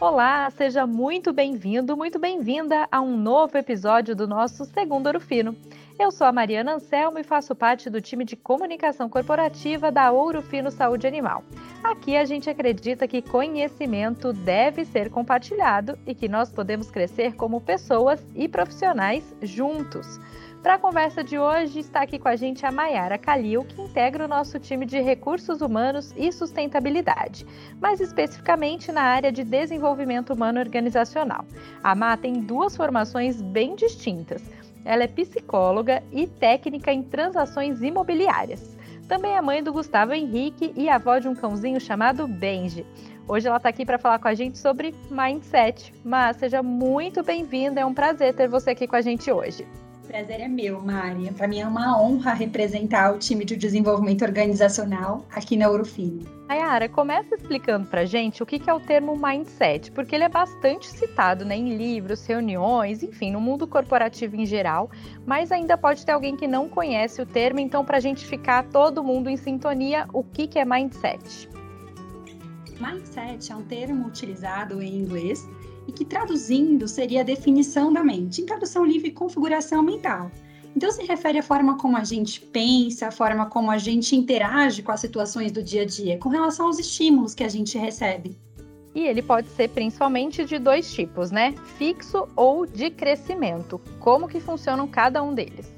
Olá, seja muito bem-vindo, muito bem-vinda a um novo episódio do nosso Segundo Ouro Fino. Eu sou a Mariana Anselmo e faço parte do time de comunicação corporativa da Ouro Fino Saúde Animal. Aqui a gente acredita que conhecimento deve ser compartilhado e que nós podemos crescer como pessoas e profissionais juntos. Para a conversa de hoje, está aqui com a gente a Mayara Calil, que integra o nosso time de recursos humanos e sustentabilidade, mais especificamente na área de desenvolvimento humano organizacional. A Má tem duas formações bem distintas. Ela é psicóloga e técnica em transações imobiliárias. Também é mãe do Gustavo Henrique e avó de um cãozinho chamado Benji. Hoje ela está aqui para falar com a gente sobre mindset. Mas seja muito bem-vinda, é um prazer ter você aqui com a gente hoje prazer é meu, Maria. Para mim é uma honra representar o time de desenvolvimento organizacional aqui na Urufino. Ayara, começa explicando para gente o que é o termo mindset, porque ele é bastante citado né, em livros, reuniões, enfim, no mundo corporativo em geral, mas ainda pode ter alguém que não conhece o termo, então para a gente ficar todo mundo em sintonia, o que é mindset? Mindset é um termo utilizado em inglês e que traduzindo seria a definição da mente, em tradução livre configuração mental. Então se refere à forma como a gente pensa, a forma como a gente interage com as situações do dia a dia, com relação aos estímulos que a gente recebe. E ele pode ser principalmente de dois tipos, né? Fixo ou de crescimento. Como que funcionam cada um deles?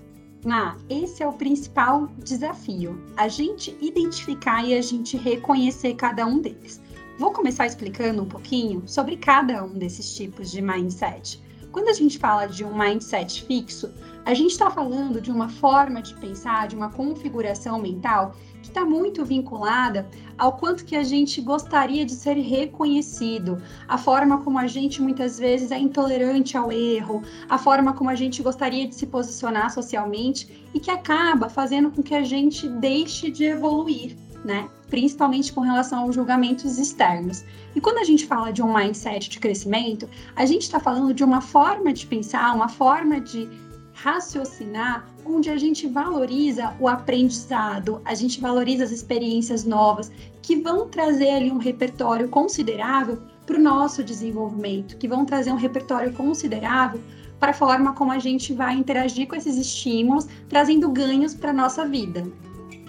Ah, esse é o principal desafio, a gente identificar e a gente reconhecer cada um deles. Vou começar explicando um pouquinho sobre cada um desses tipos de mindset. Quando a gente fala de um mindset fixo, a gente está falando de uma forma de pensar, de uma configuração mental que está muito vinculada ao quanto que a gente gostaria de ser reconhecido, a forma como a gente muitas vezes é intolerante ao erro, a forma como a gente gostaria de se posicionar socialmente e que acaba fazendo com que a gente deixe de evoluir né? Principalmente com relação aos julgamentos externos. E quando a gente fala de um mindset de crescimento, a gente está falando de uma forma de pensar, uma forma de raciocinar, onde a gente valoriza o aprendizado, a gente valoriza as experiências novas, que vão trazer ali um repertório considerável para o nosso desenvolvimento, que vão trazer um repertório considerável para a forma como a gente vai interagir com esses estímulos, trazendo ganhos para a nossa vida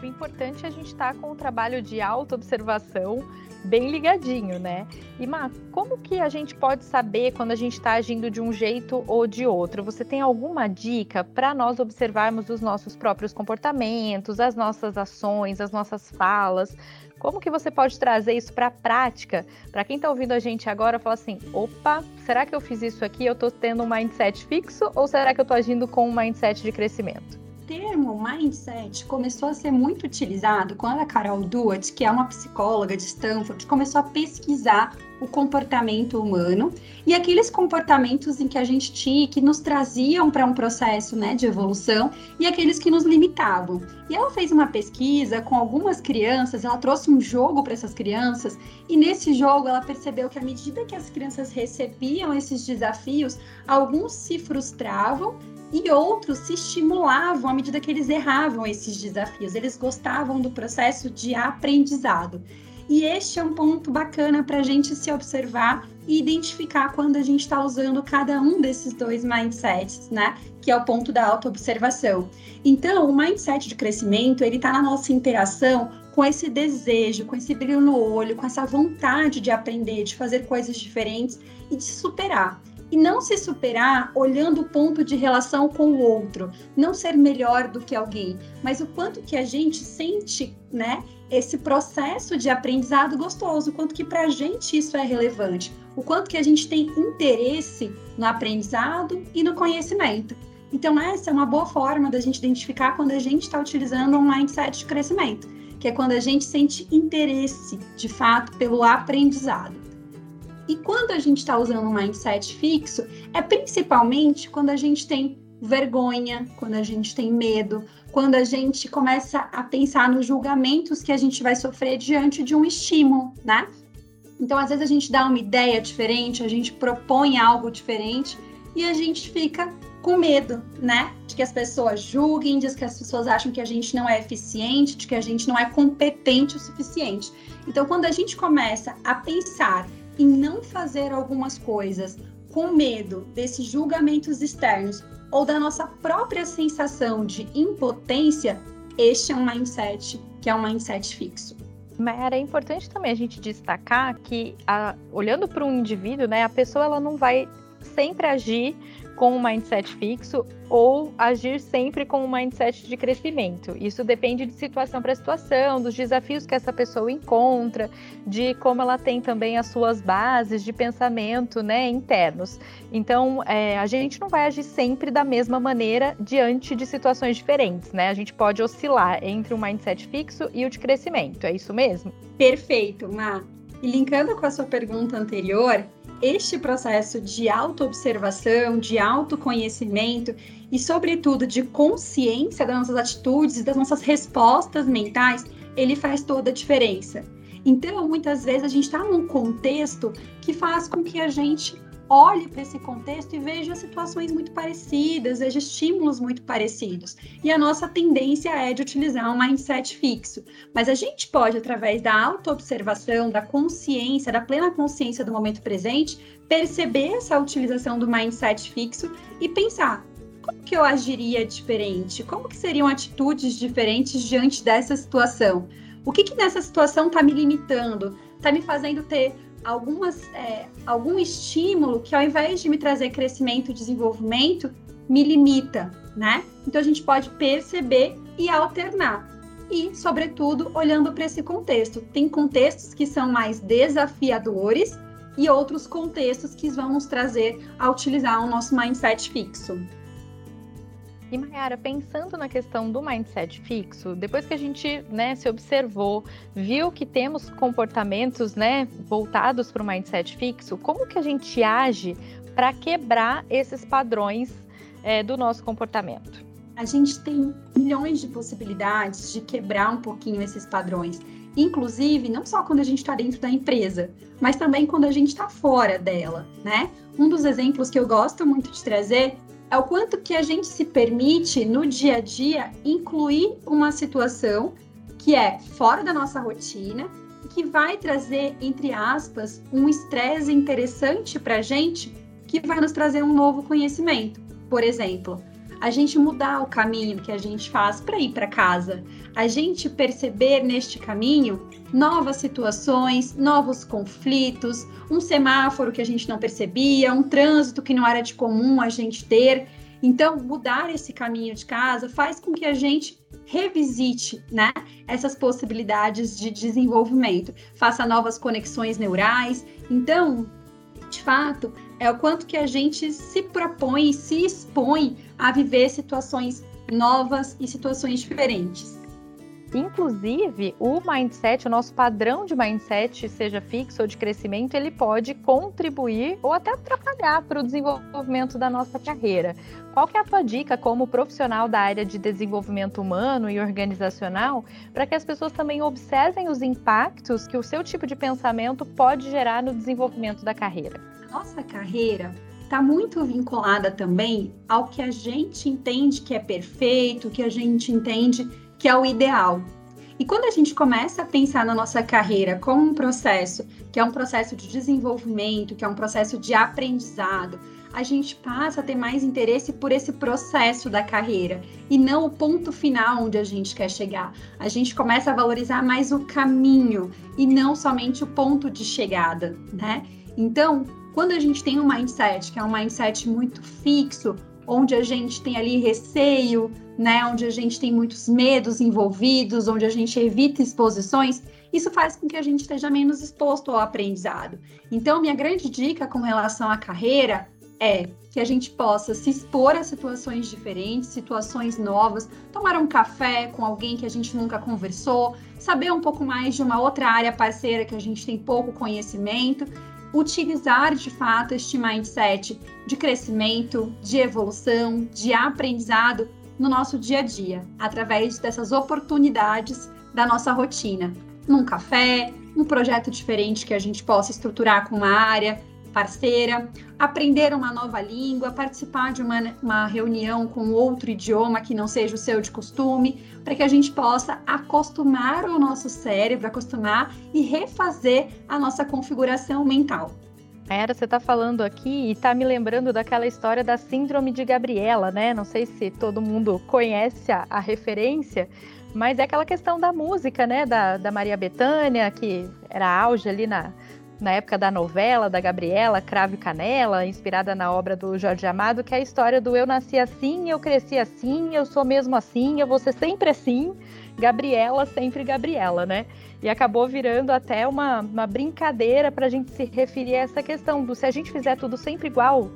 o importante é a gente estar tá com o trabalho de autoobservação bem ligadinho, né? E Má, como que a gente pode saber quando a gente está agindo de um jeito ou de outro? Você tem alguma dica para nós observarmos os nossos próprios comportamentos, as nossas ações, as nossas falas? Como que você pode trazer isso para a prática? Para quem está ouvindo a gente agora, fala assim: opa, será que eu fiz isso aqui? Eu estou tendo um mindset fixo ou será que eu estou agindo com um mindset de crescimento? Termo mindset começou a ser muito utilizado quando a Carol Dweck, que é uma psicóloga de Stanford, começou a pesquisar o comportamento humano e aqueles comportamentos em que a gente tinha que nos traziam para um processo né, de evolução e aqueles que nos limitavam. E ela fez uma pesquisa com algumas crianças, ela trouxe um jogo para essas crianças e nesse jogo ela percebeu que à medida que as crianças recebiam esses desafios, alguns se frustravam e outros se estimulavam à medida que eles erravam esses desafios. Eles gostavam do processo de aprendizado. E este é um ponto bacana para a gente se observar e identificar quando a gente está usando cada um desses dois mindsets, né? Que é o ponto da autoobservação. Então, o mindset de crescimento, ele está na nossa interação com esse desejo, com esse brilho no olho, com essa vontade de aprender, de fazer coisas diferentes e de superar e não se superar olhando o ponto de relação com o outro, não ser melhor do que alguém, mas o quanto que a gente sente, né, esse processo de aprendizado gostoso, o quanto que para a gente isso é relevante, o quanto que a gente tem interesse no aprendizado e no conhecimento. Então essa é uma boa forma da gente identificar quando a gente está utilizando um mindset de crescimento, que é quando a gente sente interesse, de fato, pelo aprendizado. E quando a gente está usando um mindset fixo, é principalmente quando a gente tem vergonha, quando a gente tem medo, quando a gente começa a pensar nos julgamentos que a gente vai sofrer diante de um estímulo, né? Então, às vezes a gente dá uma ideia diferente, a gente propõe algo diferente e a gente fica com medo, né? De que as pessoas julguem, de que as pessoas acham que a gente não é eficiente, de que a gente não é competente o suficiente. Então, quando a gente começa a pensar em não fazer algumas coisas com medo desses julgamentos externos ou da nossa própria sensação de impotência, este é um mindset que é um mindset fixo. Mas é importante também a gente destacar que, a, olhando para um indivíduo, né, a pessoa ela não vai sempre agir com um mindset fixo ou agir sempre com um mindset de crescimento. Isso depende de situação para situação, dos desafios que essa pessoa encontra, de como ela tem também as suas bases de pensamento né, internos. Então, é, a gente não vai agir sempre da mesma maneira diante de situações diferentes, né? A gente pode oscilar entre o mindset fixo e o de crescimento, é isso mesmo? Perfeito, Má. E linkando com a sua pergunta anterior, este processo de autoobservação, de autoconhecimento e, sobretudo, de consciência das nossas atitudes e das nossas respostas mentais, ele faz toda a diferença. Então, muitas vezes a gente está num contexto que faz com que a gente olhe para esse contexto e veja situações muito parecidas, veja estímulos muito parecidos. E a nossa tendência é de utilizar um mindset fixo. Mas a gente pode, através da autoobservação, da consciência, da plena consciência do momento presente, perceber essa utilização do mindset fixo e pensar como que eu agiria diferente? Como que seriam atitudes diferentes diante dessa situação? O que que nessa situação está me limitando? Está me fazendo ter algumas, é, algum estímulo que, ao invés de me trazer crescimento e desenvolvimento, me limita, né? Então a gente pode perceber e alternar. E, sobretudo, olhando para esse contexto. Tem contextos que são mais desafiadores e outros contextos que vão nos trazer a utilizar o nosso mindset fixo. E Mayara, pensando na questão do mindset fixo, depois que a gente né, se observou, viu que temos comportamentos né, voltados para o mindset fixo, como que a gente age para quebrar esses padrões é, do nosso comportamento? A gente tem milhões de possibilidades de quebrar um pouquinho esses padrões. Inclusive, não só quando a gente está dentro da empresa, mas também quando a gente está fora dela, né? Um dos exemplos que eu gosto muito de trazer é o quanto que a gente se permite no dia a dia incluir uma situação que é fora da nossa rotina e que vai trazer, entre aspas, um estresse interessante para a gente que vai nos trazer um novo conhecimento. Por exemplo, a gente mudar o caminho que a gente faz para ir para casa, a gente perceber neste caminho novas situações, novos conflitos, um semáforo que a gente não percebia, um trânsito que não era de comum a gente ter. Então, mudar esse caminho de casa faz com que a gente revisite, né, essas possibilidades de desenvolvimento, faça novas conexões neurais. Então, de fato, é o quanto que a gente se propõe se expõe a viver situações novas e situações diferentes. Inclusive, o mindset, o nosso padrão de mindset, seja fixo ou de crescimento, ele pode contribuir ou até atrapalhar para o desenvolvimento da nossa carreira. Qual que é a tua dica como profissional da área de desenvolvimento humano e organizacional para que as pessoas também observem os impactos que o seu tipo de pensamento pode gerar no desenvolvimento da carreira? Nossa carreira está muito vinculada também ao que a gente entende que é perfeito, que a gente entende que é o ideal. E quando a gente começa a pensar na nossa carreira como um processo, que é um processo de desenvolvimento, que é um processo de aprendizado, a gente passa a ter mais interesse por esse processo da carreira e não o ponto final onde a gente quer chegar. A gente começa a valorizar mais o caminho e não somente o ponto de chegada, né? Então, quando a gente tem um mindset que é um mindset muito fixo, onde a gente tem ali receio, né, onde a gente tem muitos medos envolvidos, onde a gente evita exposições, isso faz com que a gente esteja menos exposto ao aprendizado. Então, minha grande dica com relação à carreira é que a gente possa se expor a situações diferentes, situações novas, tomar um café com alguém que a gente nunca conversou, saber um pouco mais de uma outra área parceira que a gente tem pouco conhecimento utilizar de fato este mindset de crescimento, de evolução, de aprendizado no nosso dia a dia, através dessas oportunidades da nossa rotina. Num café, um projeto diferente que a gente possa estruturar com uma área, parceira, aprender uma nova língua, participar de uma, uma reunião com outro idioma que não seja o seu de costume, para que a gente possa acostumar o nosso cérebro, acostumar e refazer a nossa configuração mental. Era, você está falando aqui e está me lembrando daquela história da síndrome de Gabriela, né? Não sei se todo mundo conhece a, a referência, mas é aquela questão da música, né? Da, da Maria Bethânia, que era auge ali na, na época da novela da Gabriela, Cravo e Canela, inspirada na obra do Jorge Amado, que é a história do eu nasci assim, eu cresci assim, eu sou mesmo assim, eu vou ser sempre assim, Gabriela, sempre Gabriela, né? E acabou virando até uma, uma brincadeira para a gente se referir a essa questão do se a gente fizer tudo sempre igual,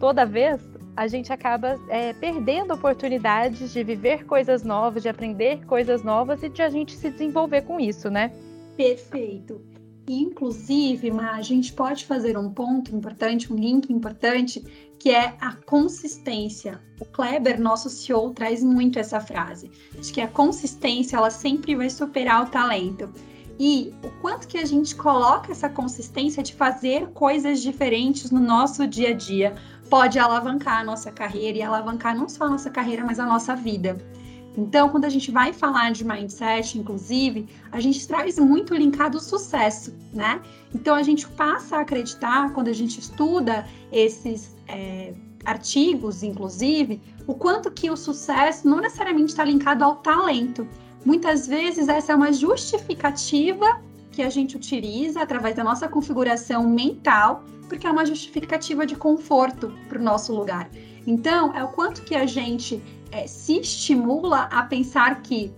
toda vez, a gente acaba é, perdendo oportunidades de viver coisas novas, de aprender coisas novas e de a gente se desenvolver com isso, né? Perfeito. Inclusive, a gente pode fazer um ponto importante, um link importante, que é a consistência. O Kleber, nosso CEO, traz muito essa frase, de que a consistência ela sempre vai superar o talento. E o quanto que a gente coloca essa consistência de fazer coisas diferentes no nosso dia a dia pode alavancar a nossa carreira e alavancar não só a nossa carreira, mas a nossa vida. Então, quando a gente vai falar de mindset, inclusive, a gente traz muito linkado o sucesso, né? Então, a gente passa a acreditar, quando a gente estuda esses é, artigos, inclusive, o quanto que o sucesso não necessariamente está linkado ao talento. Muitas vezes, essa é uma justificativa que a gente utiliza através da nossa configuração mental, porque é uma justificativa de conforto para o nosso lugar. Então, é o quanto que a gente é, se estimula a pensar que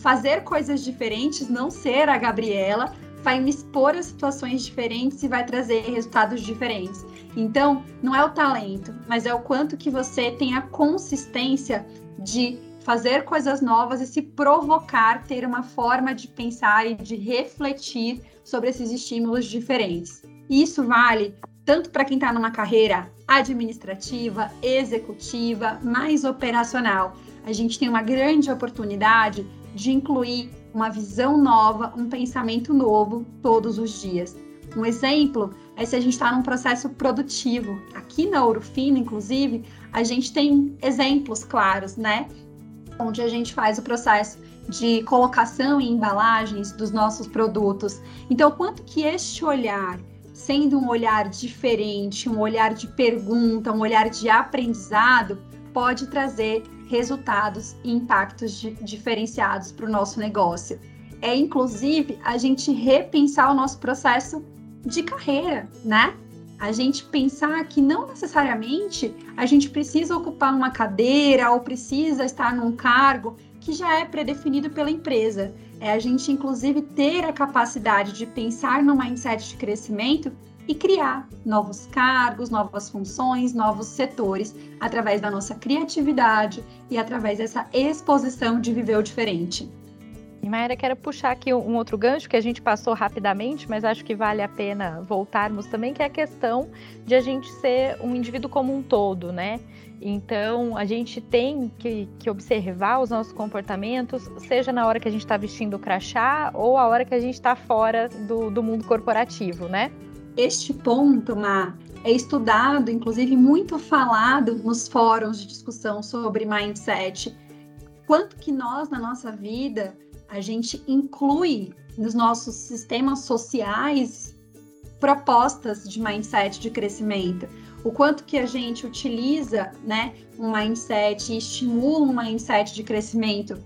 fazer coisas diferentes, não ser a Gabriela, vai me expor a situações diferentes e vai trazer resultados diferentes. Então, não é o talento, mas é o quanto que você tem a consistência de fazer coisas novas e se provocar, ter uma forma de pensar e de refletir sobre esses estímulos diferentes. Isso vale tanto para quem está numa carreira administrativa, executiva, mais operacional. A gente tem uma grande oportunidade de incluir uma visão nova, um pensamento novo todos os dias. Um exemplo é se a gente está num processo produtivo. Aqui na Ourofino, inclusive, a gente tem exemplos claros, né? Onde a gente faz o processo de colocação e embalagens dos nossos produtos. Então, quanto que este olhar sendo um olhar diferente, um olhar de pergunta, um olhar de aprendizado, pode trazer resultados e impactos diferenciados para o nosso negócio. É inclusive a gente repensar o nosso processo de carreira, né? A gente pensar que não necessariamente a gente precisa ocupar uma cadeira ou precisa estar num cargo que já é predefinido pela empresa. É a gente, inclusive, ter a capacidade de pensar no mindset de crescimento e criar novos cargos, novas funções, novos setores, através da nossa criatividade e através dessa exposição de viver o diferente. E Mayra, quero puxar aqui um outro gancho que a gente passou rapidamente, mas acho que vale a pena voltarmos também, que é a questão de a gente ser um indivíduo como um todo, né? Então, a gente tem que, que, observar os nossos comportamentos, seja na hora que a gente está vestindo o crachá ou a hora que a gente está fora do, do mundo corporativo, né? Este ponto, Ma, é estudado, inclusive muito falado nos fóruns de discussão sobre mindset. Quanto que nós, na nossa vida, a gente inclui nos nossos sistemas sociais propostas de mindset de crescimento. O quanto que a gente utiliza, né, um mindset e estimula um mindset de crescimento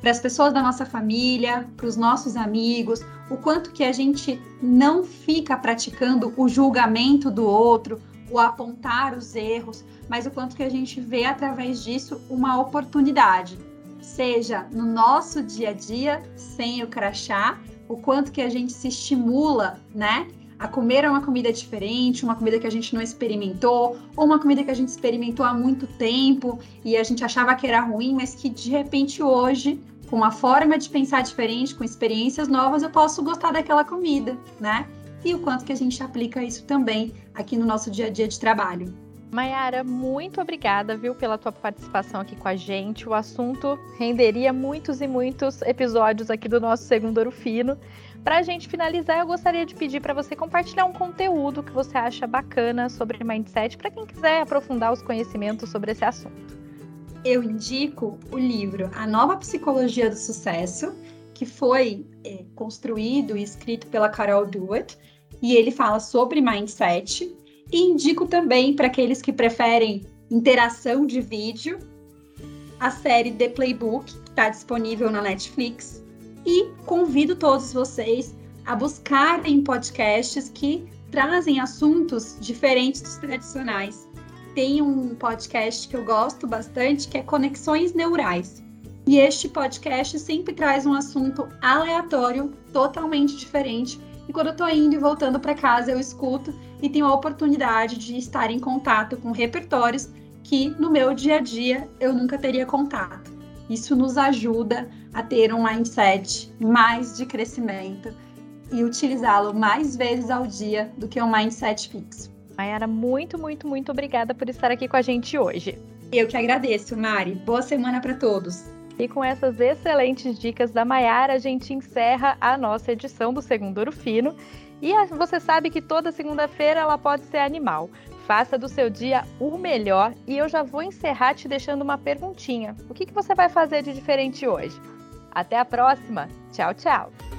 para as pessoas da nossa família, para os nossos amigos, o quanto que a gente não fica praticando o julgamento do outro, o apontar os erros, mas o quanto que a gente vê através disso uma oportunidade, seja no nosso dia a dia, sem o crachá, o quanto que a gente se estimula, né? a comer uma comida diferente, uma comida que a gente não experimentou, ou uma comida que a gente experimentou há muito tempo e a gente achava que era ruim, mas que de repente hoje, com uma forma de pensar diferente, com experiências novas, eu posso gostar daquela comida, né? E o quanto que a gente aplica isso também aqui no nosso dia a dia de trabalho. Mayara, muito obrigada, viu, pela tua participação aqui com a gente. O assunto renderia muitos e muitos episódios aqui do nosso segundo Ouro Fino. Para a gente finalizar, eu gostaria de pedir para você compartilhar um conteúdo que você acha bacana sobre mindset para quem quiser aprofundar os conhecimentos sobre esse assunto. Eu indico o livro A Nova Psicologia do Sucesso, que foi é, construído e escrito pela Carol Dweck, e ele fala sobre mindset e indico também para aqueles que preferem interação de vídeo a série The Playbook, que está disponível na Netflix. E convido todos vocês a buscarem podcasts que trazem assuntos diferentes dos tradicionais. Tem um podcast que eu gosto bastante que é Conexões Neurais. E este podcast sempre traz um assunto aleatório, totalmente diferente. E quando eu tô indo e voltando para casa, eu escuto e tenho a oportunidade de estar em contato com repertórios que no meu dia a dia eu nunca teria contato. Isso nos ajuda a ter um mindset mais de crescimento e utilizá-lo mais vezes ao dia do que um mindset fixo. Mayara, muito, muito, muito obrigada por estar aqui com a gente hoje. Eu que agradeço, Mari. Boa semana para todos. E com essas excelentes dicas da Mayara, a gente encerra a nossa edição do Segundo Ouro Fino. E você sabe que toda segunda-feira ela pode ser animal. Faça do seu dia o melhor e eu já vou encerrar te deixando uma perguntinha. O que, que você vai fazer de diferente hoje? Até a próxima. Tchau, tchau.